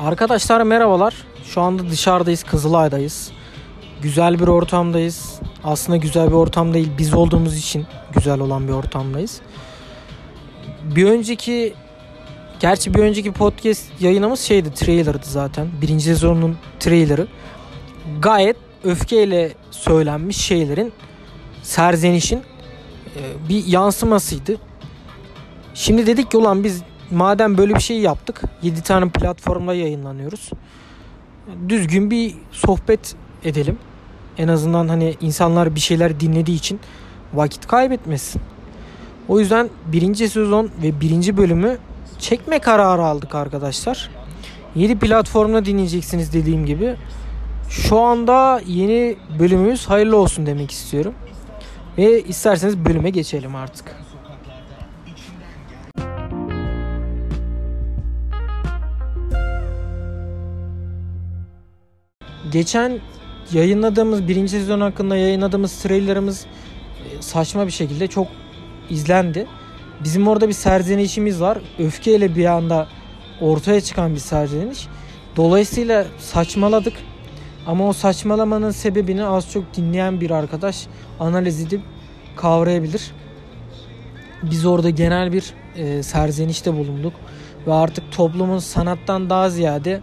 Arkadaşlar merhabalar. Şu anda dışarıdayız, Kızılay'dayız. Güzel bir ortamdayız. Aslında güzel bir ortam değil, biz olduğumuz için güzel olan bir ortamdayız. Bir önceki Gerçi bir önceki podcast yayınımız şeydi, trailer'dı zaten. Birinci sezonun trailer'ı. Gayet öfkeyle söylenmiş şeylerin, serzenişin e, bir yansımasıydı. Şimdi dedik ki ulan biz madem böyle bir şey yaptık 7 tane platformda yayınlanıyoruz. Düzgün bir sohbet edelim. En azından hani insanlar bir şeyler dinlediği için vakit kaybetmesin. O yüzden birinci sezon ve birinci bölümü çekme kararı aldık arkadaşlar. 7 platformda dinleyeceksiniz dediğim gibi. Şu anda yeni bölümümüz hayırlı olsun demek istiyorum. Ve isterseniz bölüme geçelim artık. Geçen yayınladığımız birinci sezon hakkında yayınladığımız trailerımız e, saçma bir şekilde çok izlendi. Bizim orada bir serzenişimiz var. Öfkeyle bir anda ortaya çıkan bir serzeniş. Dolayısıyla saçmaladık. Ama o saçmalamanın sebebini az çok dinleyen bir arkadaş analiz edip kavrayabilir. Biz orada genel bir e, serzenişte bulunduk ve artık toplumun sanattan daha ziyade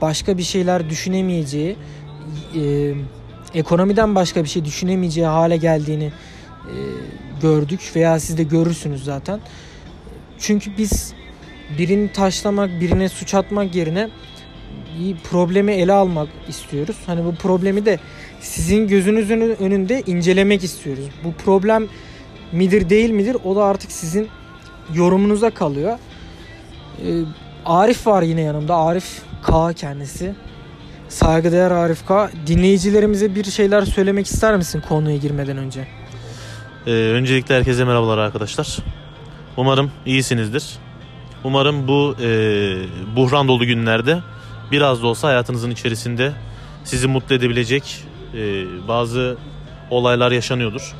başka bir şeyler düşünemeyeceği, e, ekonomiden başka bir şey düşünemeyeceği hale geldiğini e, gördük veya siz de görürsünüz zaten. Çünkü biz birini taşlamak, birine suç atmak yerine problemi ele almak istiyoruz. Hani bu problemi de sizin gözünüzün önünde incelemek istiyoruz. Bu problem midir değil midir o da artık sizin yorumunuza kalıyor. Ee, Arif var yine yanımda. Arif K kendisi. Saygıdeğer Arif K. Dinleyicilerimize bir şeyler söylemek ister misin konuya girmeden önce? Ee, öncelikle herkese merhabalar arkadaşlar. Umarım iyisinizdir. Umarım bu e, buhran dolu günlerde biraz da olsa hayatınızın içerisinde sizi mutlu edebilecek e, bazı olaylar yaşanıyordur.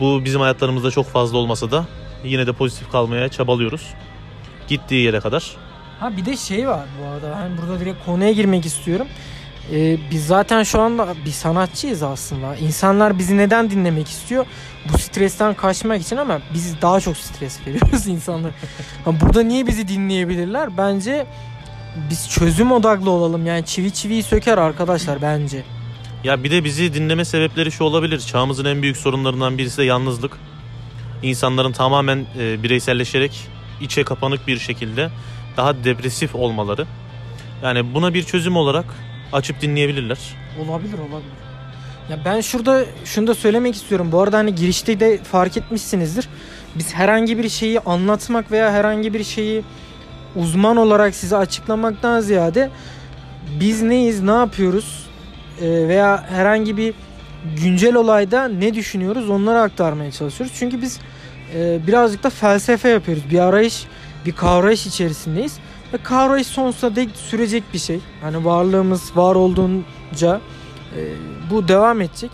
Bu bizim hayatlarımızda çok fazla olmasa da yine de pozitif kalmaya çabalıyoruz. Gittiği yere kadar. Ha bir de şey var bu arada ben burada direkt konuya girmek istiyorum. Ee, biz zaten şu anda bir sanatçıyız aslında. İnsanlar bizi neden dinlemek istiyor? Bu stresten kaçmak için ama biz daha çok stres veriyoruz insanlara. burada niye bizi dinleyebilirler? Bence biz çözüm odaklı olalım. Yani çivi çiviyi söker arkadaşlar bence. Ya bir de bizi dinleme sebepleri şu olabilir. Çağımızın en büyük sorunlarından birisi de yalnızlık. İnsanların tamamen e, bireyselleşerek içe kapanık bir şekilde daha depresif olmaları. Yani buna bir çözüm olarak açıp dinleyebilirler. Olabilir olabilir. Ya ben şurada şunu da söylemek istiyorum. Bu arada hani girişte de fark etmişsinizdir. Biz herhangi bir şeyi anlatmak veya herhangi bir şeyi uzman olarak size açıklamaktan ziyade biz neyiz, ne yapıyoruz e, veya herhangi bir güncel olayda ne düşünüyoruz onları aktarmaya çalışıyoruz. Çünkü biz e, birazcık da felsefe yapıyoruz. Bir arayış, bir kavrayış içerisindeyiz. Ve kavrayış sonsuza dek sürecek bir şey. Hani varlığımız var olduğunca e, bu devam edecek.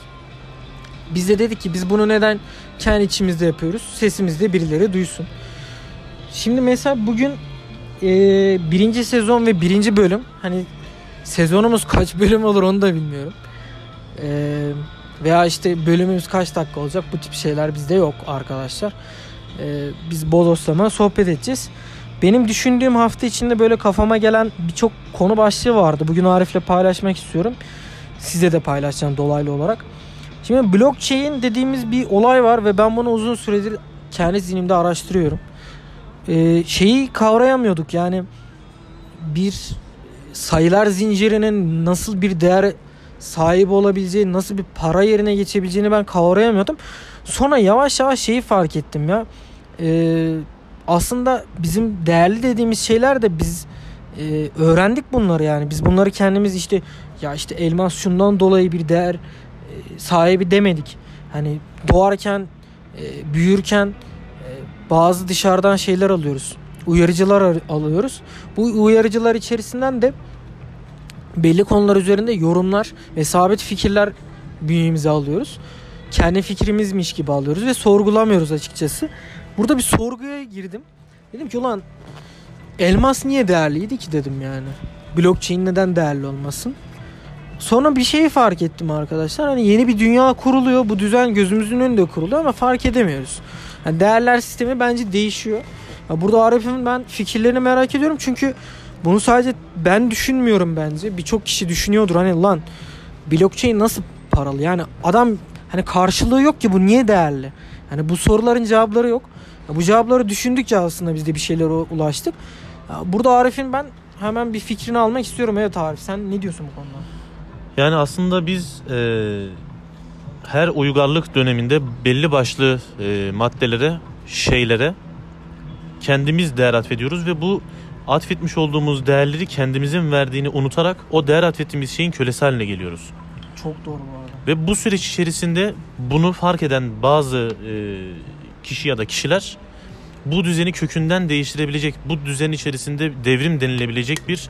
Biz de dedik ki biz bunu neden kendi içimizde yapıyoruz? Sesimizde birileri duysun. Şimdi mesela bugün e, birinci sezon ve birinci bölüm hani sezonumuz kaç bölüm olur onu da bilmiyorum. E, veya işte bölümümüz kaç dakika olacak bu tip şeyler bizde yok arkadaşlar. E, biz bodoslama sohbet edeceğiz. Benim düşündüğüm hafta içinde böyle kafama gelen birçok konu başlığı vardı. Bugün Arif'le paylaşmak istiyorum. Size de paylaşacağım dolaylı olarak. Şimdi blockchain dediğimiz bir olay var ve ben bunu uzun süredir kendi zihnimde araştırıyorum. Ee, şeyi kavrayamıyorduk yani bir sayılar zincirinin nasıl bir değer sahibi olabileceği, nasıl bir para yerine geçebileceğini ben kavrayamıyordum. Sonra yavaş yavaş şeyi fark ettim ya. Ee, aslında bizim değerli dediğimiz şeyler de biz e, öğrendik bunları yani. Biz bunları kendimiz işte ya işte elmas şundan dolayı bir değer e, sahibi demedik. Hani doğarken, e, büyürken e, bazı dışarıdan şeyler alıyoruz. Uyarıcılar alıyoruz. Bu uyarıcılar içerisinden de belli konular üzerinde yorumlar ve sabit fikirler bünyemize alıyoruz. Kendi fikrimizmiş gibi alıyoruz ve sorgulamıyoruz açıkçası. Burada bir sorguya girdim. Dedim ki ulan elmas niye değerliydi ki dedim yani. Blockchain neden değerli olmasın? Sonra bir şeyi fark ettim arkadaşlar. Hani yeni bir dünya kuruluyor. Bu düzen gözümüzün önünde kuruluyor ama fark edemiyoruz. Yani değerler sistemi bence değişiyor. Burada Arif'in ben fikirlerini merak ediyorum. Çünkü bunu sadece ben düşünmüyorum bence. Birçok kişi düşünüyordur. Hani lan blockchain nasıl paralı? Yani adam hani karşılığı yok ki bu niye değerli? Hani bu soruların cevapları yok. Ya bu cevapları düşündükçe aslında biz de bir şeylere ulaştık. Ya burada Arif'in ben hemen bir fikrini almak istiyorum. Evet Arif sen ne diyorsun bu konuda? Yani aslında biz e, her uygarlık döneminde belli başlı e, maddelere, şeylere kendimiz değer atfediyoruz ve bu atfetmiş olduğumuz değerleri kendimizin verdiğini unutarak o değer atfettiğimiz şeyin kölesi haline geliyoruz. Çok doğru bu arada. Ve bu süreç içerisinde bunu fark eden bazı e, kişi ya da kişiler bu düzeni kökünden değiştirebilecek, bu düzen içerisinde devrim denilebilecek bir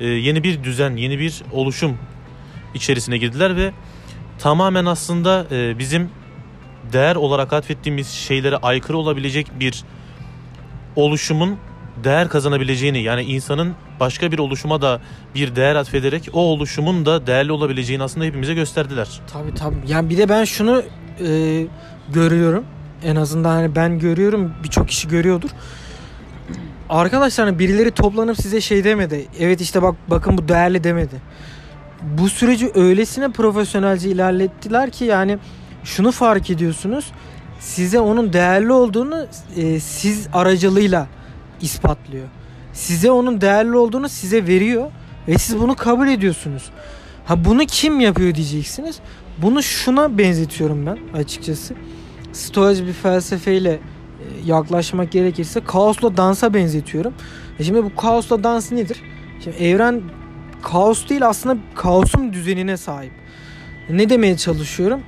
e, yeni bir düzen, yeni bir oluşum içerisine girdiler ve tamamen aslında e, bizim değer olarak atfettiğimiz şeylere aykırı olabilecek bir oluşumun değer kazanabileceğini yani insanın başka bir oluşuma da bir değer atfederek o oluşumun da değerli olabileceğini aslında hepimize gösterdiler. Tabii tabii. Yani bir de ben şunu e, görüyorum. En azından hani ben görüyorum birçok kişi görüyordur. Arkadaşlar hani birileri toplanıp size şey demedi. Evet işte bak bakın bu değerli demedi. Bu süreci öylesine profesyonelce ilerlettiler ki yani şunu fark ediyorsunuz. Size onun değerli olduğunu e, siz aracılığıyla ispatlıyor. Size onun değerli olduğunu size veriyor ve siz bunu kabul ediyorsunuz. Ha bunu kim yapıyor diyeceksiniz. Bunu şuna benzetiyorum ben açıkçası. Stoacı bir felsefeyle e, yaklaşmak gerekirse kaosla dansa benzetiyorum. E şimdi bu kaosla dans nedir? Şimdi evren kaos değil aslında kaosun düzenine sahip. Ne demeye çalışıyorum?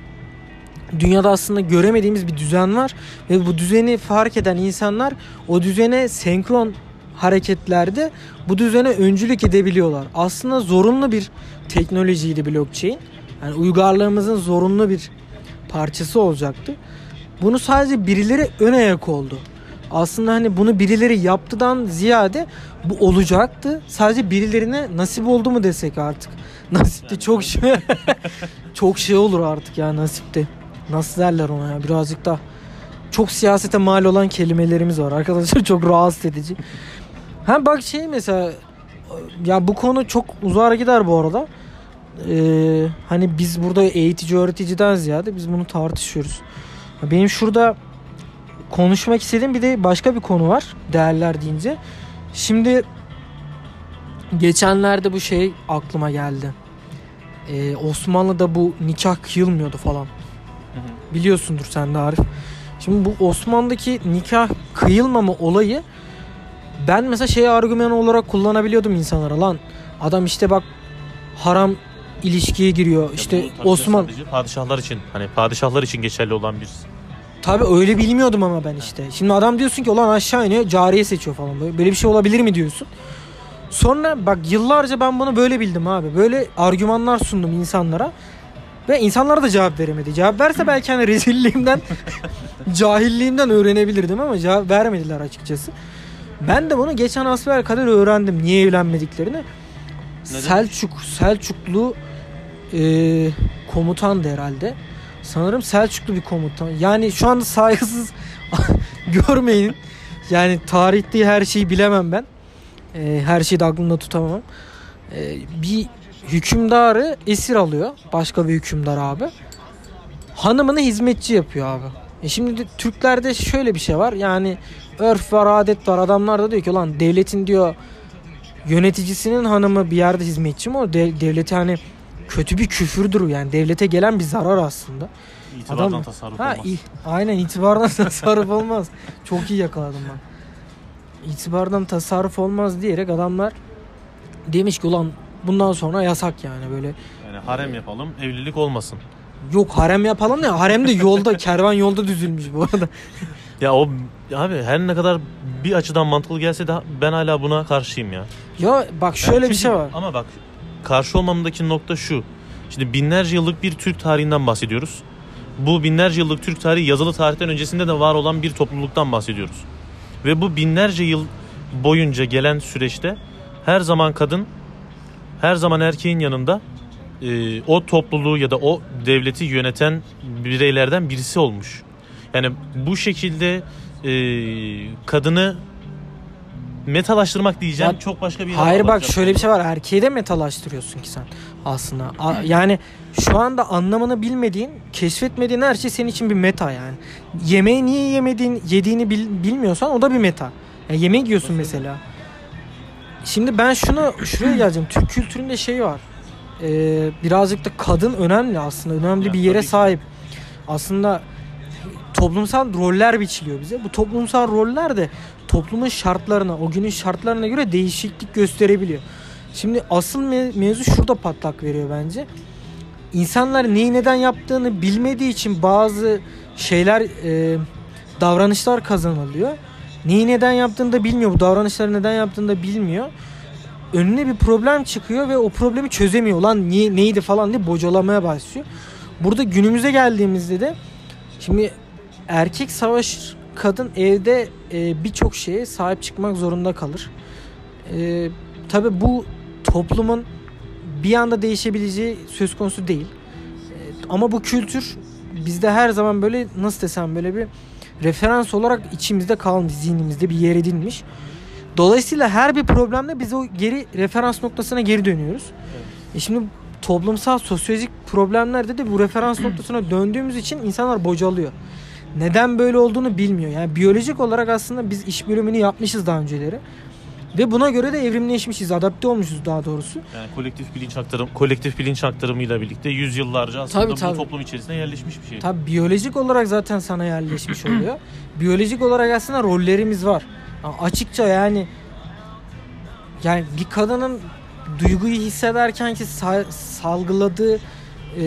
Dünyada aslında göremediğimiz bir düzen var ve bu düzeni fark eden insanlar o düzene senkron hareketlerde bu düzene öncülük edebiliyorlar. Aslında zorunlu bir teknolojiydi blockchain. Yani uygarlığımızın zorunlu bir parçası olacaktı. Bunu sadece birileri ön ayak oldu. Aslında hani bunu birileri yaptıdan ziyade bu olacaktı. Sadece birilerine nasip oldu mu desek artık. Nasipte çok şey çok şey olur artık ya nasipte. Nasıl derler ona ya birazcık da çok siyasete mal olan kelimelerimiz var arkadaşlar çok rahatsız edici. Ha bak şey mesela ya bu konu çok uzar gider bu arada. Ee, hani biz burada eğitici öğreticiden ziyade biz bunu tartışıyoruz. Benim şurada konuşmak istediğim bir de başka bir konu var değerler deyince. Şimdi geçenlerde bu şey aklıma geldi. Ee, Osmanlı'da bu nikah kıyılmıyordu falan. Biliyorsundur sen de Arif. Şimdi bu Osmanlı'daki nikah kıyılmama olayı ben mesela şey argüman olarak kullanabiliyordum insanlara lan adam işte bak haram ilişkiye giriyor. İşte Osman padişahlar için hani padişahlar için geçerli olan bir Tabi öyle bilmiyordum ama ben işte. Şimdi adam diyorsun ki olan aşağı iniyor cariye seçiyor falan. Böyle, böyle bir şey olabilir mi diyorsun. Sonra bak yıllarca ben bunu böyle bildim abi. Böyle argümanlar sundum insanlara. Ve insanlar da cevap veremedi. Cevap verse belki hani rezilliğimden, cahilliğimden öğrenebilirdim ama cevap vermediler açıkçası. Ben de bunu geçen asfer kadar öğrendim niye evlenmediklerini. Neden? Selçuk, Selçuklu e, komutandı herhalde. Sanırım Selçuklu bir komutan. Yani şu anda saygısız görmeyin. Yani tarihte her şeyi bilemem ben. E, her şeyi de aklımda tutamam. E, bir hükümdarı esir alıyor. Başka bir hükümdar abi. Hanımını hizmetçi yapıyor abi. E şimdi de, Türklerde şöyle bir şey var. Yani örf var, adet var. Adamlar da diyor ki lan devletin diyor yöneticisinin hanımı bir yerde hizmetçi mi o? De, devleti hani kötü bir küfürdür yani. Devlete gelen bir zarar aslında. İtibardan Adam, tasarruf ha, olmaz. aynen itibardan tasarruf olmaz. Çok iyi yakaladım ben. İtibardan tasarruf olmaz diyerek adamlar demiş ki ulan bundan sonra yasak yani böyle. Yani harem yapalım evlilik olmasın. Yok harem yapalım ya harem de yolda kervan yolda düzülmüş bu arada. ya o abi her ne kadar bir açıdan mantıklı gelse de ben hala buna karşıyım ya. Ya bak şöyle yani çünkü, bir şey var. Ama bak karşı olmamdaki nokta şu. Şimdi binlerce yıllık bir Türk tarihinden bahsediyoruz. Bu binlerce yıllık Türk tarihi yazılı tarihten öncesinde de var olan bir topluluktan bahsediyoruz. Ve bu binlerce yıl boyunca gelen süreçte her zaman kadın her zaman erkeğin yanında e, o topluluğu ya da o devleti yöneten bireylerden birisi olmuş. Yani bu şekilde e, kadını metalaştırmak diyeceğim Ya- çok başka bir Hayır bak şöyle bir şey var. Erkeği de metalaştırıyorsun ki sen aslında. A- Yani şu anda anlamını bilmediğin, keşfetmediğin her şey senin için bir meta yani. Yemeği niye yemediğin, yediğini bil- bilmiyorsan o da bir meta. Yani yemek yiyorsun mesela. Şimdi ben şunu şuraya geleceğim. Türk kültüründe şey var. Ee, birazcık da kadın önemli aslında. Önemli Ya, bir yere sahip. Aslında toplumsal roller biçiliyor bize. Bu toplumsal roller de toplumun şartlarına, o günün şartlarına göre değişiklik gösterebiliyor. Şimdi asıl me- mevzu şurada patlak veriyor bence. İnsanlar neyi neden yaptığını bilmediği için bazı şeyler, e, davranışlar kazanılıyor. Neyi neden yaptığını da bilmiyor. Bu davranışları neden yaptığını da bilmiyor. Önüne bir problem çıkıyor ve o problemi çözemiyor. Lan niye, neydi falan diye bocalamaya başlıyor. Burada günümüze geldiğimizde de şimdi erkek savaşır, kadın evde e, birçok şeye sahip çıkmak zorunda kalır. E, Tabi bu toplumun bir anda değişebileceği söz konusu değil. E, ama bu kültür bizde her zaman böyle nasıl desem böyle bir referans olarak içimizde kalmış, zihnimizde bir yer edinmiş. Dolayısıyla her bir problemde biz o geri referans noktasına geri dönüyoruz. E şimdi toplumsal sosyolojik problemlerde de bu referans noktasına döndüğümüz için insanlar bocalıyor. Neden böyle olduğunu bilmiyor. Yani biyolojik olarak aslında biz iş bölümünü yapmışız daha önceleri. Ve buna göre de evrimleşmişiz, adapte olmuşuz daha doğrusu. Yani kolektif bilinç aktarım kolektif bilinç aktarımıyla birlikte yüzyıllarca aslında Tabii, bu tabii. toplum içerisinde yerleşmiş bir şey. Tabi biyolojik olarak zaten sana yerleşmiş oluyor. biyolojik olarak aslında rollerimiz var. Ama açıkça yani yani bir kadının duyguyu hissederken ki sa- salgıladığı e,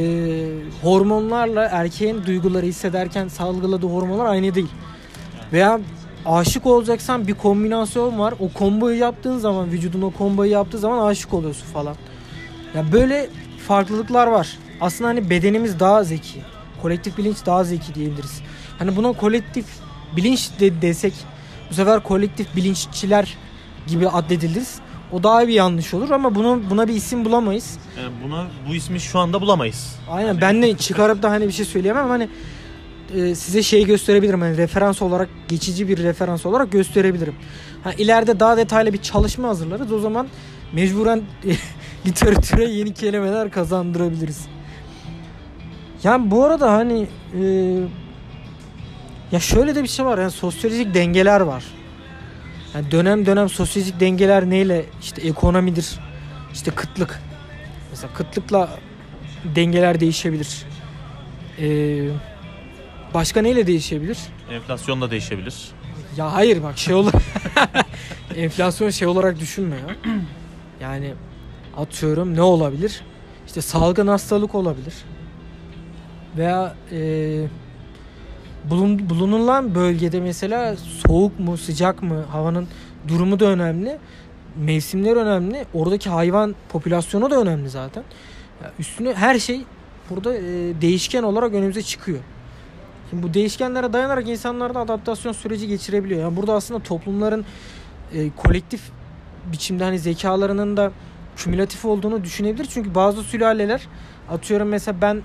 hormonlarla erkeğin duyguları hissederken salgıladığı hormonlar aynı değil. Veya aşık olacaksan bir kombinasyon var. O komboyu yaptığın zaman vücudun o komboyu yaptığı zaman aşık oluyorsun falan. Ya böyle farklılıklar var. Aslında hani bedenimiz daha zeki. Kolektif bilinç daha zeki diyebiliriz. Hani buna kolektif bilinç de desek bu sefer kolektif bilinççiler gibi addediliriz. O daha bir yanlış olur ama bunu buna bir isim bulamayız. Yani buna bu ismi şu anda bulamayız. Aynen ben de çıkarıp da hani bir şey söyleyemem ama hani e, size şey gösterebilirim hani referans olarak geçici bir referans olarak gösterebilirim. Ha ileride daha detaylı bir çalışma hazırlarız. O zaman mecburen literatüre yeni kelimeler kazandırabiliriz. Yani bu arada hani e, ya şöyle de bir şey var yani sosyolojik dengeler var. Yani dönem dönem sosyolojik dengeler neyle işte ekonomidir. işte kıtlık. Mesela kıtlıkla dengeler değişebilir. Ee, başka neyle değişebilir? Enflasyon da değişebilir. Ya hayır bak şey olur. Enflasyon şey olarak düşünme ya. Yani atıyorum ne olabilir? İşte salgın hastalık olabilir. Veya e, bulun, bulunulan bölgede mesela soğuk mu sıcak mı havanın durumu da önemli. Mevsimler önemli. Oradaki hayvan popülasyonu da önemli zaten. Ya üstüne her şey burada e, değişken olarak önümüze çıkıyor. Şimdi bu değişkenlere dayanarak insanlar da adaptasyon süreci geçirebiliyor. Yani burada aslında toplumların e, kolektif biçimde hani zekalarının da kümülatif olduğunu düşünebilir. Çünkü bazı sülaleler atıyorum mesela ben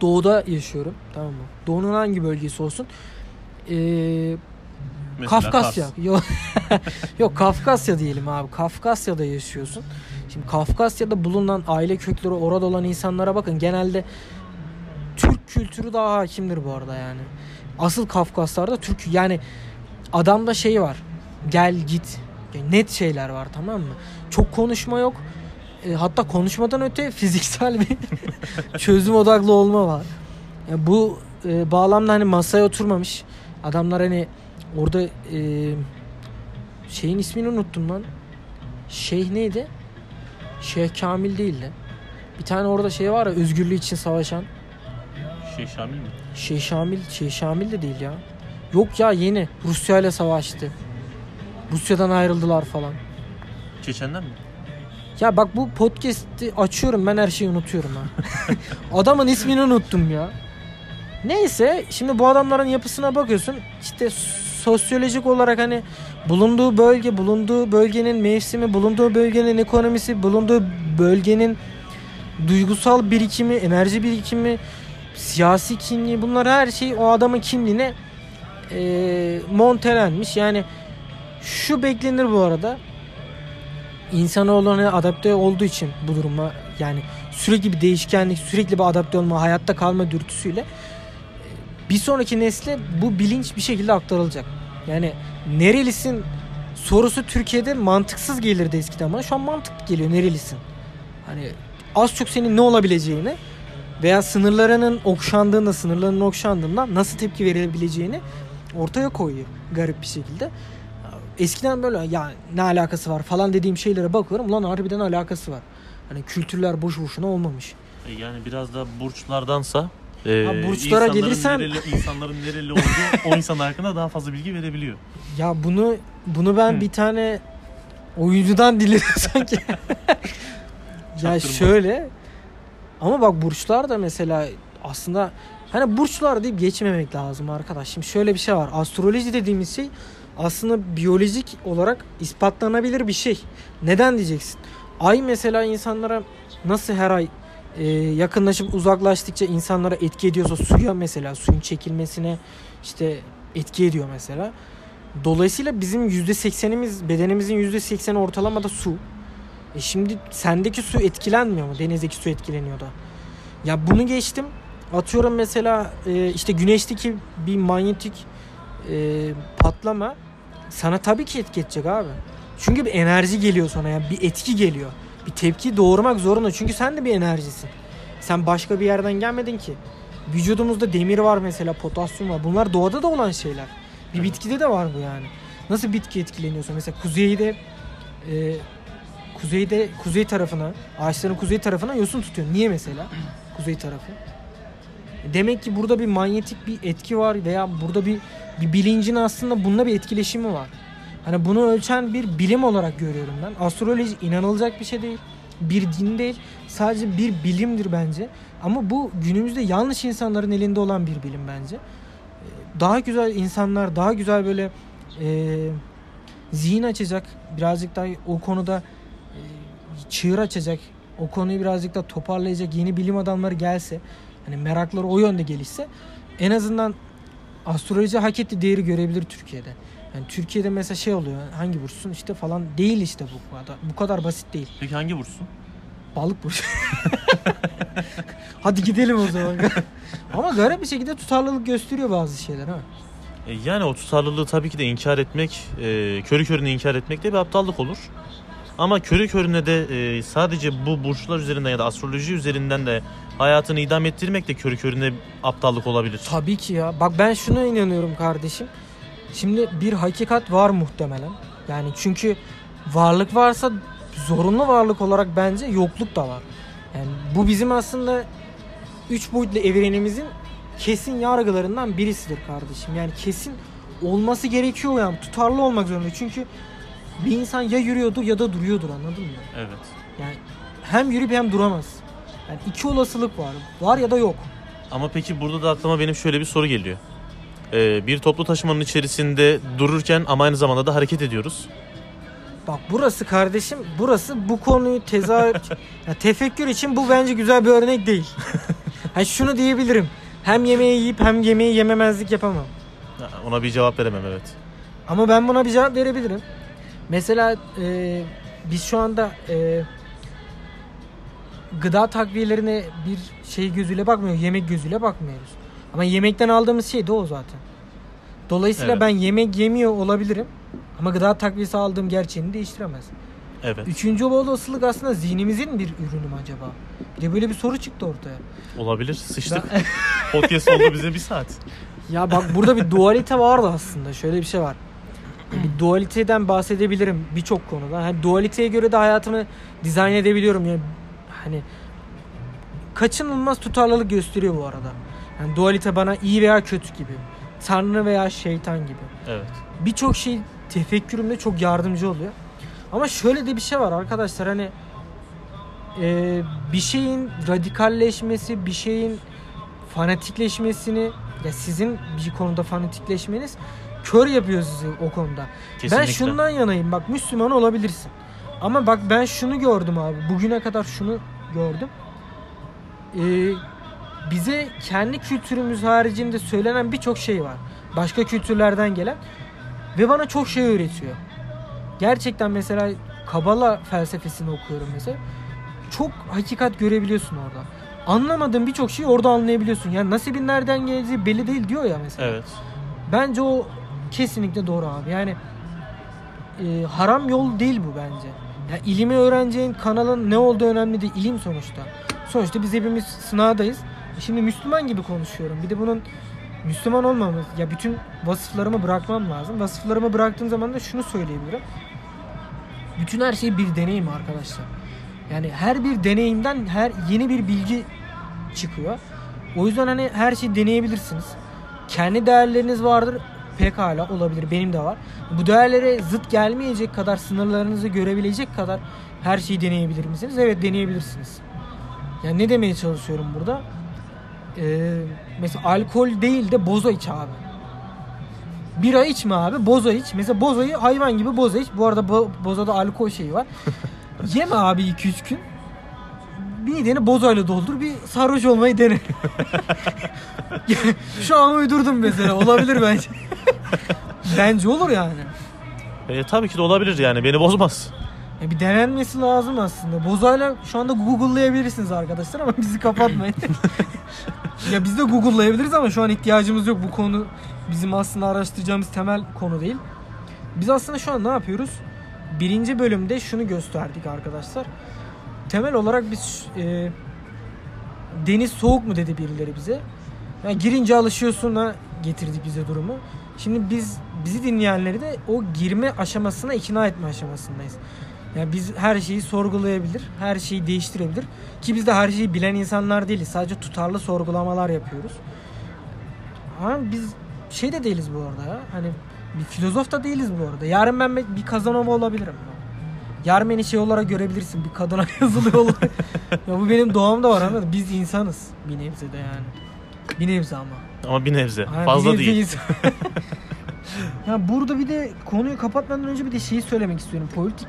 doğuda yaşıyorum tamam mı? Doğunun hangi bölgesi olsun? Ee, Mesela Kafkasya. Yok. Yok Kafkasya diyelim abi. Kafkasya'da yaşıyorsun. Şimdi Kafkasya'da bulunan aile kökleri orada olan insanlara bakın. Genelde Türk kültürü daha hakimdir bu arada yani. Asıl Kafkaslar'da Türk yani adamda şey var. Gel git. Net şeyler var tamam mı? Çok konuşma yok. E, hatta konuşmadan öte fiziksel bir çözüm odaklı olma var. Ya bu e, bağlamda hani masaya oturmamış adamlar hani orada e, şeyin ismini unuttum lan. Şeyh neydi? Şeyh Kamil değildi. Bir tane orada şey var ya özgürlüğü için savaşan. Şey Şamil mi? Şeyh Şamil, Şeyh Şamil de değil ya. Yok ya yeni Rusya ile savaştı. Rusya'dan ayrıldılar falan. Çeçenler mi? Ya bak bu podcast'i açıyorum ben her şeyi unutuyorum ha. Adamın ismini unuttum ya. Neyse şimdi bu adamların yapısına bakıyorsun işte sosyolojik olarak hani bulunduğu bölge, bulunduğu bölgenin mevsimi, bulunduğu bölgenin ekonomisi, bulunduğu bölgenin duygusal birikimi, enerji birikimi, siyasi kimliği bunlar her şey o adamın kimliğine e, montelenmiş. Yani şu beklenir bu arada. İnsanoğluna adapte olduğu için bu duruma yani sürekli bir değişkenlik, sürekli bir adapte olma, hayatta kalma dürtüsüyle e, bir sonraki nesle bu bilinç bir şekilde aktarılacak. Yani nerelisin sorusu Türkiye'de mantıksız gelirdi eskiden ama şu an mantıklı geliyor nerelisin. Hani az çok senin ne olabileceğini veya sınırlarının okşandığında, sınırlarının okşandığında nasıl tepki verebileceğini ortaya koyuyor garip bir şekilde. Eskiden böyle ya ne alakası var falan dediğim şeylere bakıyorum. Ulan harbiden alakası var. Hani kültürler boş boşuna olmamış. E, Yani biraz da burçlardansa e, Ha, burçlara insanların gelirsen- nereli, insanların nereli olduğu o insan hakkında daha fazla bilgi verebiliyor. Ya bunu bunu ben Hı. bir tane oyuncudan dinledim sanki. ya şöyle ama bak burçlar da mesela aslında hani burçlar deyip geçmemek lazım arkadaş. Şimdi şöyle bir şey var. Astroloji dediğimiz şey aslında biyolojik olarak ispatlanabilir bir şey. Neden diyeceksin? Ay mesela insanlara nasıl her ay e, yakınlaşıp uzaklaştıkça insanlara etki ediyorsa suya mesela suyun çekilmesine işte etki ediyor mesela. Dolayısıyla bizim %80'imiz bedenimizin %80'i ortalamada su. E şimdi sendeki su etkilenmiyor mu? Denizdeki su etkileniyor da. Ya bunu geçtim. Atıyorum mesela e, işte güneşteki bir manyetik e, patlama sana tabii ki etki edecek abi. Çünkü bir enerji geliyor sana ya bir etki geliyor. Bir tepki doğurmak zorunda çünkü sen de bir enerjisin. Sen başka bir yerden gelmedin ki. Vücudumuzda demir var mesela, potasyum var. Bunlar doğada da olan şeyler. Bir bitkide de var bu yani. Nasıl bitki etkileniyorsa mesela kuzeyde e, kuzeyde kuzey tarafına, ağaçların kuzey tarafına yosun tutuyor. Niye mesela? Kuzey tarafı. Demek ki burada bir manyetik bir etki var veya burada bir bir bilincin aslında bununla bir etkileşimi var. Hani bunu ölçen bir bilim olarak görüyorum ben. Astroloji inanılacak bir şey değil. Bir din değil. Sadece bir bilimdir bence. Ama bu günümüzde yanlış insanların elinde olan bir bilim bence. Ee, Daha güzel insanlar, daha güzel böyle e, zihin açacak, birazcık daha o konuda e, çığır açacak, o konuyu birazcık da toparlayacak yeni bilim adamları gelse, hani merakları o yönde gelişse en azından astroloji hak ettiği değeri görebilir Türkiye'de. Yani Türkiye'de mesela şey oluyor hangi burçsun işte falan değil işte bu kadar. Bu kadar basit değil. Peki hangi burçsun? Balık burcu. Hadi gidelim o zaman. Ama garip bir şekilde tutarlılık gösteriyor bazı şeyler ha. E, Yani o tutarlılığı tabii ki de inkar etmek, e, körü körüne inkar etmek de bir aptallık olur. Ama körü körüne de e, sadece bu burçlar üzerinden ya da astroloji üzerinden de hayatını idam ettirmek de körü körüne aptallık olabilir. Tabii ki ya. Bak ben şuna inanıyorum kardeşim. Şimdi bir hakikat var muhtemelen. Yani çünkü varlık varsa zorunlu varlık olarak bence yokluk da var. Yani bu bizim aslında üç boyutlu evrenimizin kesin yargılarından birisidir kardeşim. Yani kesin olması gerekiyor yani tutarlı olmak zorunda. Çünkü bir insan ya yürüyordur ya da duruyordur anladın mı? Evet. Yani hem yürüyüp hem duramaz. Yani iki olasılık var. Var ya da yok. Ama peki burada da aklıma benim şöyle bir soru geliyor. E, bir toplu taşımanın içerisinde dururken ama aynı zamanda da hareket ediyoruz. Bak burası kardeşim burası bu konuyu tezahür ya tefekkür için bu bence güzel bir örnek değil. ha şunu diyebilirim. Hem yemeği yiyip hem yemeği yememezlik yapamam. Ona bir cevap veremem evet. Ama ben buna bir cevap verebilirim. Mesela e, biz şu anda e, gıda takviyelerine bir şey gözüyle bakmıyoruz. Yemek gözüyle bakmıyoruz. Ama yemekten aldığımız şey de o zaten. Dolayısıyla Evet. ben yemek yemiyor olabilirim. Ama gıda takviyesi aldığım gerçeğini değiştiremez. Evet. Üçüncü olasılık aslında zihnimizin bir ürünü mü acaba? Bir de böyle bir soru çıktı ortaya. Olabilir. Sıçtık. Podcast oldu bize bir saat. Ya bak burada bir dualite vardı aslında. Şöyle bir şey var. Bir dualiteden bahsedebilirim birçok konuda. Hani dualiteye göre de hayatımı dizayn edebiliyorum. Yani hani kaçınılmaz tutarlılık gösteriyor bu arada. Yani dualite bana iyi veya kötü gibi. Tanrı veya şeytan gibi. Evet. birçok şey tefekkürümde çok yardımcı oluyor. Ama şöyle de bir şey var arkadaşlar hani e, bir şeyin radikalleşmesi, bir şeyin fanatikleşmesini ya sizin bir konuda fanatikleşmeniz kör yapıyor sizi o konuda. Kesinlikle. Ben şundan yanayım bak Müslüman olabilirsin. Ama bak ben şunu gördüm abi. Bugüne kadar şunu gördüm. Ee, bize kendi kültürümüz haricinde söylenen birçok şey var. Başka kültürlerden gelen. Ve bana çok şey öğretiyor. Gerçekten mesela Kabala felsefesini okuyorum mesela. Çok hakikat görebiliyorsun orada. Anlamadığın birçok şeyi orada anlayabiliyorsun. Yani nasibin nereden geldiği belli değil diyor ya mesela. Evet. Bence o kesinlikle doğru abi. Yani e, haram yol değil bu bence. Ya ilimi öğreneceğin kanalın ne olduğu önemli değil. İlim sonuçta. Sonuçta biz hepimiz sınavdayız. Şimdi Müslüman gibi konuşuyorum. Bir de bunun Müslüman olmamız, ya bütün vasıflarımı bırakmam lazım. Vasıflarımı bıraktığım zaman da şunu söyleyebilirim. Bütün her şey bir deneyim arkadaşlar. Yani her bir deneyimden her yeni bir bilgi çıkıyor. O yüzden hani her şeyi deneyebilirsiniz. Kendi değerleriniz vardır. Pekala olabilir. Benim de var. Bu değerlere zıt gelmeyecek kadar sınırlarınızı görebilecek kadar her şeyi deneyebilir misiniz? Evet deneyebilirsiniz. Yani ne demeye çalışıyorum burada? Ee, mesela alkol değil de boza iç abi. Bira içme abi, boza iç. Mesela bozayı hayvan gibi boza iç. Bu arada bo- bozada alkol şeyi var. Yeme abi 2-3 gün. Mideni bozayla doldur bir sarhoş olmayı dene. Şu an uydurdum mesela olabilir bence. bence olur yani. E, tabii ki de olabilir yani. Beni bozmaz. Ya bir denenmesi lazım aslında. Bozayla şu anda Google'layabilirsiniz arkadaşlar ama bizi kapatmayın. ya biz de Google'layabiliriz ama şu an ihtiyacımız yok. Bu konu bizim aslında araştıracağımız temel konu değil. Biz aslında şu an ne yapıyoruz? Birinci bölümde şunu gösterdik arkadaşlar. Temel olarak biz e, deniz soğuk mu dedi birileri bize. Yani girince alışıyorsun'a getirdik bize durumu. Şimdi biz bizi dinleyenleri de o girme aşamasına ikna etme aşamasındayız. Yani biz her şeyi sorgulayabilir, her şeyi değiştirebilir. Ki biz de her şeyi bilen insanlar değiliz. Sadece tutarlı sorgulamalar yapıyoruz. Ama biz şey de değiliz bu arada ya. Hani bir filozof da değiliz bu arada. Yarın ben bir Kazanova olabilirim. Yarın beni şey olarak görebilirsin. Bir kadına yazılı olarak. ya bu benim doğamda var anladın? Biz insanız. Bir nebze de yani. Bir nebze ama. Ama bir nebze. Ha, Fazla bir nebze değil. ya burada bir de konuyu kapatmadan önce bir de şeyi söylemek istiyorum. Politik.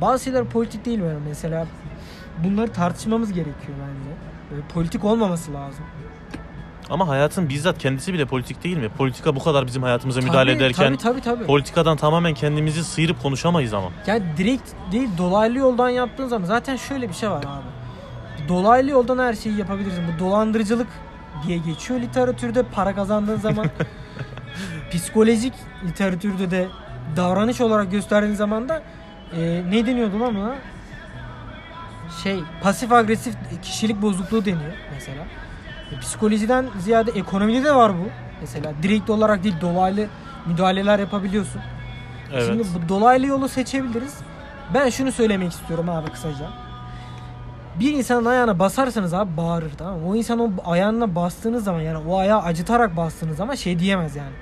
Bazı şeyler politik değil mi? Mesela bunları tartışmamız gerekiyor bence. Böyle politik olmaması lazım. Ama hayatın bizzat kendisi bile politik değil mi? Politika bu kadar bizim hayatımıza müdahale Tabii, ederken Tabii tabii tabii. politikadan tamamen kendimizi sıyırıp konuşamayız ama. Yani direkt değil dolaylı yoldan yaptığın zaman zaten şöyle bir şey var abi. Dolaylı yoldan her şeyi yapabilirsin. Bu dolandırıcılık diye geçiyor literatürde para kazandığın zaman. psikolojik literatürde de davranış olarak gösterdiğin zaman da e, ne deniyordu lan buna? Şey pasif agresif kişilik bozukluğu deniyor mesela. E, psikolojiden ziyade ekonomide de var bu. Mesela direkt olarak değil dolaylı müdahaleler yapabiliyorsun. Evet. Şimdi bu dolaylı yolu seçebiliriz. Ben şunu söylemek istiyorum abi kısaca. Bir insanın ayağına basarsanız abi bağırır tamam mı? O insan o ayağına bastığınız zaman yani o ayağı acıtarak bastığınız zaman şey diyemez yani.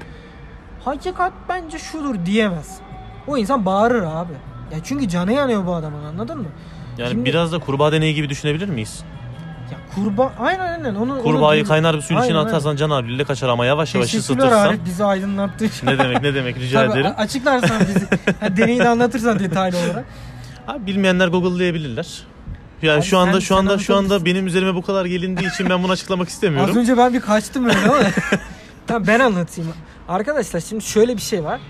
Hakikat bence şudur diyemez. O insan bağırır abi. Ya çünkü canı yanıyor bu adamın anladın mı? yani Şimdi- biraz da kurbağa deneyi gibi düşünebilir miyiz? Ya kurbağa aynen aynen onu Kurbağayı onu, kaynar bir suyun içine Aynen, atarsan can havliyle kaçar ama yavaş yavaş ısıtırsan. Bizi aydınlattığın için. ne demek ne demek rica Tabii, ederim. açıklarsan bizi. Ha, deneyi de anlatırsan detaylı olarak. Abi bilmeyenler Google'layabilirler. Yani Abi şu anda sen- şu sen anda şu anda benim üzerime bu kadar gelindiği için ben bunu açıklamak Az istemiyorum. önce ben bir kaçtım öyle ama. tamam ben anlatayım. Arkadaşlar şimdi şöyle bir şey var.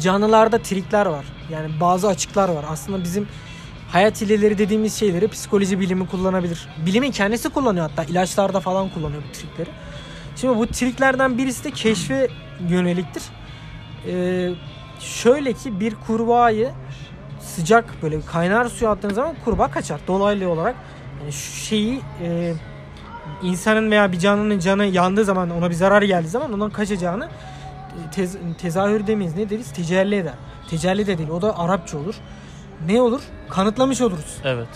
Canlılarda trikler var. Yani bazı açıklar var. Aslında bizim hayat hileleri dediğimiz şeyleri psikoloji bilimi kullanabilir. Bilimin kendisi kullanıyor hatta. ilaçlarda falan kullanıyor bu trikleri. Şimdi bu triklerden birisi de keşfe yöneliktir. Ee, şöyle ki bir kurbağayı sıcak böyle kaynar suya attığınız zaman kurbağa kaçar. Dolaylı olarak yani şu şeyi e, insanın veya bir canlının canı yandığı zaman ona bir zarar geldiği zaman ondan kaçacağını e, tez, tezahür demeyiz ne deriz tecelli eder. Tecelli de değil o da Arapça olur. Ne olur? Kanıtlamış oluruz. Evet.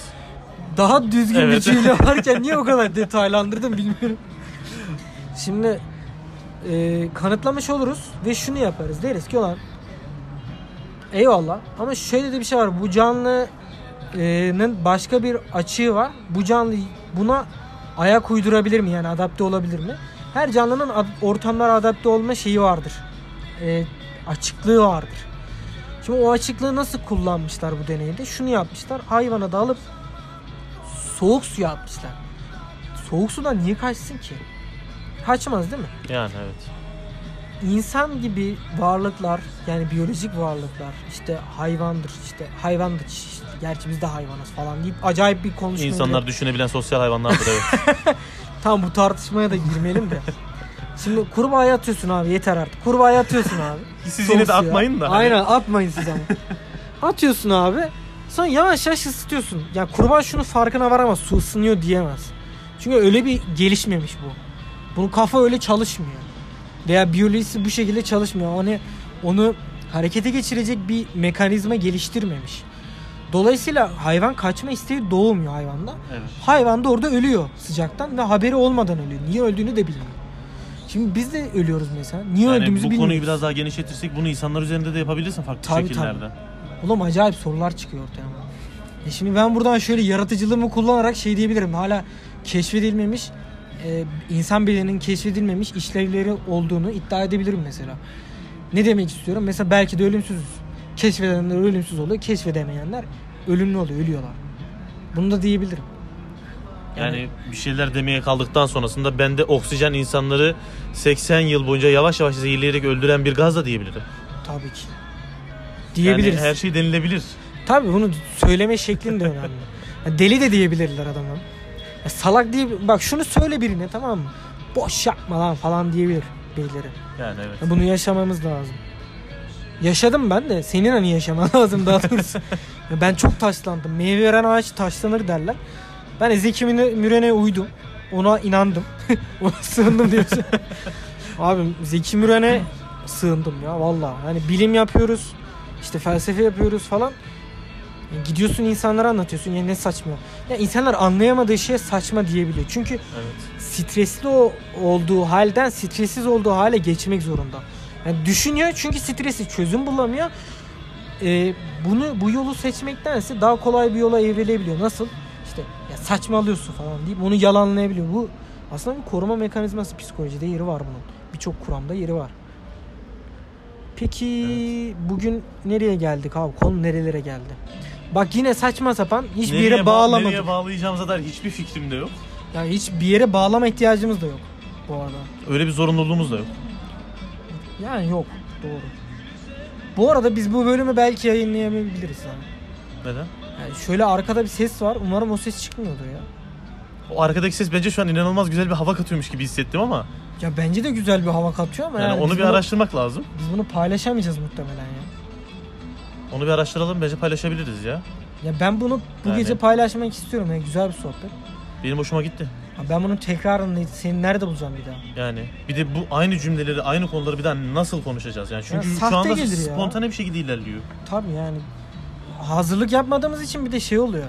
Daha düzgün bir Evet. cümle varken niye o kadar detaylandırdım bilmiyorum. Şimdi e, kanıtlamış oluruz ve şunu yaparız. Deriz ki olan eyvallah ama şöyle de bir şey var. Bu canlının başka bir açığı var. Bu canlı buna ayak uydurabilir mi? Yani adapte olabilir mi? Her canlının ad- ortamlara adapte olma şeyi vardır. e, açıklığı vardır. Şimdi o açıklığı nasıl kullanmışlar bu deneyde? Şunu yapmışlar. Hayvana da alıp soğuk suya atmışlar. Soğuk sudan niye kaçsın ki? Kaçmaz değil mi? Yani evet. İnsan gibi varlıklar yani biyolojik varlıklar işte hayvandır işte hayvandır işte, gerçi biz de hayvanız falan deyip acayip bir konuşma. İnsanlar düşünebilen sosyal hayvanlardır evet. Tam bu tartışmaya da girmeyelim de. Şimdi kurbağaya atıyorsun abi yeter artık. Kurbağaya atıyorsun abi. Siz yine de suya. atmayın da. hani. Aynen atmayın siz ama. atıyorsun abi. Sonra yavaş yavaş ısıtıyorsun. Ya kurbağa şunu farkına varamaz. Su ısınıyor diyemez. Çünkü öyle bir gelişmemiş bu. Bunun kafa öyle çalışmıyor. Veya biyolojisi bu şekilde çalışmıyor. Hani onu harekete geçirecek bir mekanizma geliştirmemiş. Dolayısıyla hayvan kaçma isteği doğmuyor hayvanda. Evet. Hayvan da orada ölüyor sıcaktan ve haberi olmadan ölüyor. Niye öldüğünü de bilmiyor. Şimdi biz de ölüyoruz mesela. Niye Yani öldüğümüzü bu bilmiyoruz. konuyu biraz daha genişletirsek bunu insanlar üzerinde de yapabilirsin farklı Tabii, şekillerde. Oğlum acayip sorular çıkıyor ortaya. E şimdi ben buradan şöyle yaratıcılığımı kullanarak şey diyebilirim. Hala keşfedilmemiş, e, insan bedeninin keşfedilmemiş işlevleri olduğunu iddia edebilirim mesela. Ne demek istiyorum? Mesela belki de ölümsüzüz. Keşfedenler ölümsüz oluyor, keşfedemeyenler ölümlü oluyor, ölüyorlar. Bunu da diyebilirim. Yani bir şeyler demeye kaldıktan sonrasında ben de oksijen insanları 80 yıl boyunca yavaş yavaş zehirleyerek öldüren bir gaz da diyebilirim. Tabii ki. Diyebiliriz. Yani her şey denilebilir. Tabii bunu söyleme şeklin de önemli. Deli de diyebilirler adama. Ya salak diye bak şunu söyle birine tamam mı? Boş yapma lan falan diyebilir birileri. Yani evet. Ya bunu yaşamamız lazım. Yaşadım ben de. Senin hani yaşaman lazım daha doğrusu. Ben çok taşlandım. Meyve veren ağaç taşlanır derler. Ben Zeki Müre- Müren'e uydum. Ona inandım. Ona sığındım diyorsun. Abi Zeki Müren'e sığındım ya valla. Hani bilim yapıyoruz. işte felsefe yapıyoruz falan. Ya gidiyorsun insanlara anlatıyorsun ya ne saçma. Ya insanlar anlayamadığı şeye saçma diyebiliyor. Çünkü Evet. stresli o olduğu halden stressiz olduğu hale geçmek zorunda. Yani düşünüyor çünkü stresi çözüm bulamıyor. Ee, bunu bu yolu seçmektense daha kolay bir yola evrilebiliyor. Nasıl? Saçmalıyorsun falan deyip onu yalanlayabiliyor. Bu aslında bir koruma mekanizması psikolojide yeri var bunun. Birçok kuramda yeri var. Peki bugün nereye geldik abi? Konu nerelere geldi? Bak yine saçma sapan hiçbir Nereye yere ba- bağlamadık. Nereye bağlayacağımıza dair hiçbir fikrim de yok. Ya hiç bir yere bağlama ihtiyacımız da yok bu arada. Öyle bir zorunluluğumuz da yok. Yani yok. Doğru. Bu arada biz bu bölümü belki yayınlayamayabiliriz ha. Neden? Yani şöyle arkada bir ses var. Umarım o ses çıkmıyordur ya. O arkadaki ses bence şu an inanılmaz güzel bir hava katıyormuş gibi hissettim ama Ya bence de güzel bir hava katıyor ama yani, yani, onu bir bunu, araştırmak lazım. Biz bunu paylaşamayacağız muhtemelen ya. Onu bir araştıralım bence paylaşabiliriz ya. Ya ben bunu bu Yani- gece paylaşmak istiyorum. Yani güzel bir sohbet. Benim hoşuma gitti. Ha ben bunun tekrarını seni nerede bulacağım bir daha? Yani bir de bu aynı cümleleri, aynı konuları bir daha nasıl konuşacağız yani? Çünkü Ya şu anda gelir ya. spontane bir şekilde ilerliyor. Tabii yani hazırlık yapmadığımız için bir de şey oluyor.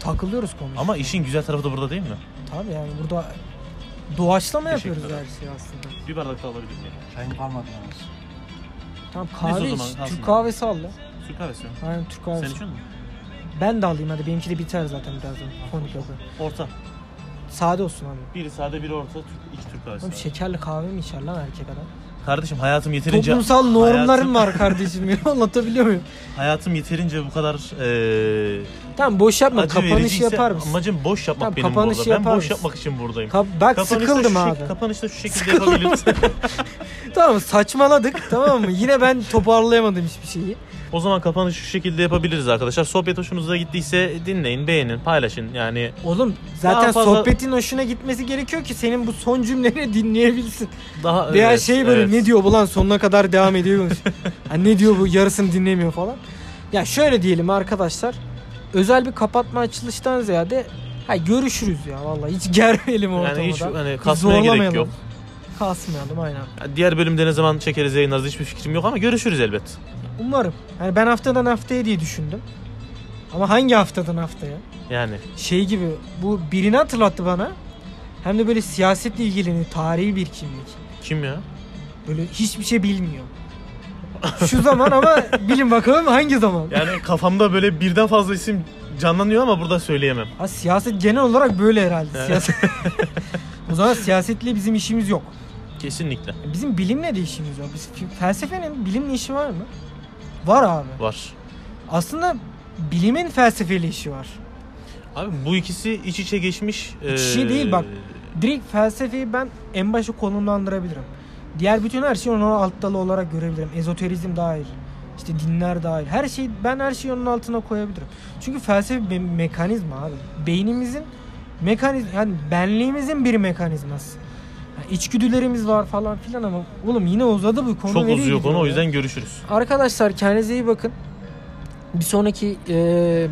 Takılıyoruz konuşurken. Ama işin güzel tarafı da burada değil mi? Tabii yani burada doğaçlama yapıyoruz her şeyi aslında. Bir bardak daha alabilir miyim? Çayın kalmadı yalnız. Tamam kahve o iç. zaman. Türk kahvesi al ya. Türk kahvesi mi? Aynen Türk Sen kahvesi. içiyor musun? Ben de alayım hadi benimki de biter zaten birazdan. Fonik yok. Orta. Sade olsun abi. Biri sade, biri orta, Türk, iki Türk kahvesi. Oğlum var. şekerli kahve mi içer lan erkek adam? Kardeşim hayatım yeterince... Toplumsal normlarım hayatım- var kardeşim benim anlatabiliyor muyum? Hayatım yeterince bu kadar eee Tamam boş yapma acı kapanış yapar mısın? Amacım boş yapmak Tamam, benim kapanışı burada. Ben yapar boş mısın? yapmak için buradayım. Ka- bak Kapanışta sıkıldım şu abi. şek- kapanışta şu şekilde yapabiliriz. Tamam saçmaladık tamam mı? Yine ben toparlayamadım hiçbir şeyi. O zaman kapanışı şu şekilde yapabiliriz arkadaşlar. Sohbet hoşunuza gittiyse dinleyin, beğenin, paylaşın. Yani Oğlum zaten fazla- sohbetin hoşuna gitmesi gerekiyor ki senin bu son cümleni dinleyebilsin. daha Veya evet, şey böyle evet. ne diyor bu lan sonuna kadar devam ediyor. ha, ne diyor bu yarısını dinlemiyor falan. Ya şöyle diyelim arkadaşlar. Özel bir kapatma açılıştan ziyade ha görüşürüz ya vallahi hiç germeyelim ortamda. Yani hiç hani Hiç kasmaya gerek yok. Kasmayalım aynen. Yani Diğer bölümde ne zaman çekeriz yayınlarız hiçbir fikrim yok ama görüşürüz elbet. Umarım. Yani ben haftadan haftaya diye düşündüm. Ama hangi haftadan haftaya? Yani Şey gibi bu birini hatırlattı bana. Hem de böyle siyasetle ilgileniyor. Tarihi bir kimlik. kim ya? Böyle hiçbir şey bilmiyor. Şu zaman ama bilin bakalım hangi zaman? Yani kafamda böyle birden fazla isim canlanıyor ama burada söyleyemem. Ha, siyaset genel olarak böyle herhalde. Evet. Siyaset... o zaman siyasetle bizim işimiz yok. Kesinlikle Bizim bilimle de işimiz yok. Biz felsefenin bilimle işi var mı? Var abi. var. Aslında bilimin felsefeyle işi var. Abi bu ikisi iç içe geçmiş. İç içe ee, değil bak. Direkt felsefeyi ben en başa konumlandırabilirim. Diğer bütün her şeyi onun alt dalı olarak görebilirim. Ezoterizm dahil. işte dinler dahil. Her şey ben her şeyi onun altına koyabilirim. Çünkü felsefe bir mekanizma abi. Beynimizin mekanizma yani benliğimizin bir mekanizması. İçgüdülerimiz var falan filan ama oğlum yine uzadı bu konu. Çok nereye uzuyor konu o yüzden görüşürüz. Arkadaşlar kendinize iyi bakın. Bir sonraki e,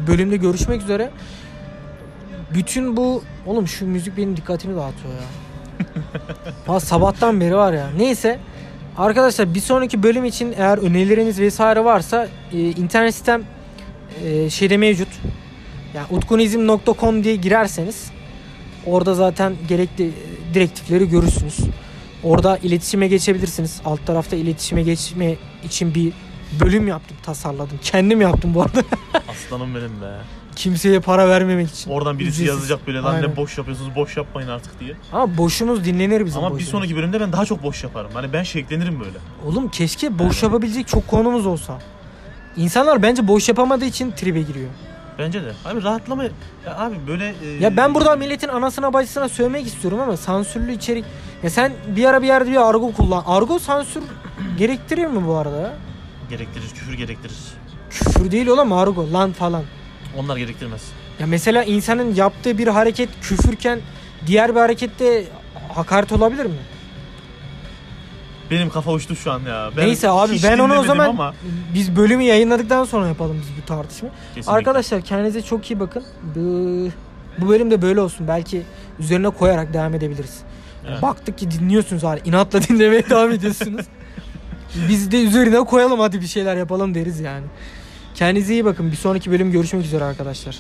bölümde görüşmek üzere. Bütün bu oğlum şu müzik benim dikkatimi dağıtıyor ya. Ha, sabahtan beri var ya. Neyse. Arkadaşlar bir sonraki bölüm için eğer önerileriniz vesaire varsa e, internet sitem e, şeyde mevcut. Yani utkunizm.com diye girerseniz orada zaten gerekli direktifleri görürsünüz. Orada iletişime geçebilirsiniz. Alt tarafta iletişime geçme için bir bölüm yaptım, tasarladım. Kendim yaptım bu arada. Aslanım benim be. Kimseye para vermemek için. Oradan birisi Ücretsiz. yazacak böyle lan Aynen. ne boş yapıyorsunuz boş yapmayın artık diye. Ama boşumuz dinlenir bizim Ama bir boşumuz. sonraki bölümde ben daha çok boş yaparım. Hani ben şeklenirim böyle. Oğlum keşke boş yapabilecek çok konumuz olsa. İnsanlar bence boş yapamadığı için tribe giriyor. Bence de. Abi rahatlama. Ya abi böyle... e, Ya ben burada milletin anasına bacısına sövmek istiyorum ama sansürlü içerik... Ya sen bir ara bir yerde bir argo kullan. Argo sansür gerektirir mi bu arada? Gerektirir, küfür gerektirir. Küfür değil oğlum argo lan falan. Onlar gerektirmez. Ya mesela insanın yaptığı bir hareket küfürken diğer bir harekette hakaret olabilir mi? Benim kafa uçtu şu an ya. Ben Neyse abi hiç ben onu o dinlemedim zaman Ama biz bölümü yayınladıktan sonra yapalım biz bu tartışmayı. Kesinlikle. Arkadaşlar kendinize çok iyi bakın. Bu, bu bölüm de böyle olsun. Belki üzerine koyarak devam edebiliriz. Evet. Baktık ki dinliyorsunuz hala. inatla dinlemeye devam ediyorsunuz. Biz de üzerine koyalım hadi bir şeyler yapalım deriz yani. Kendinize iyi bakın. Bir sonraki bölüm görüşmek üzere arkadaşlar.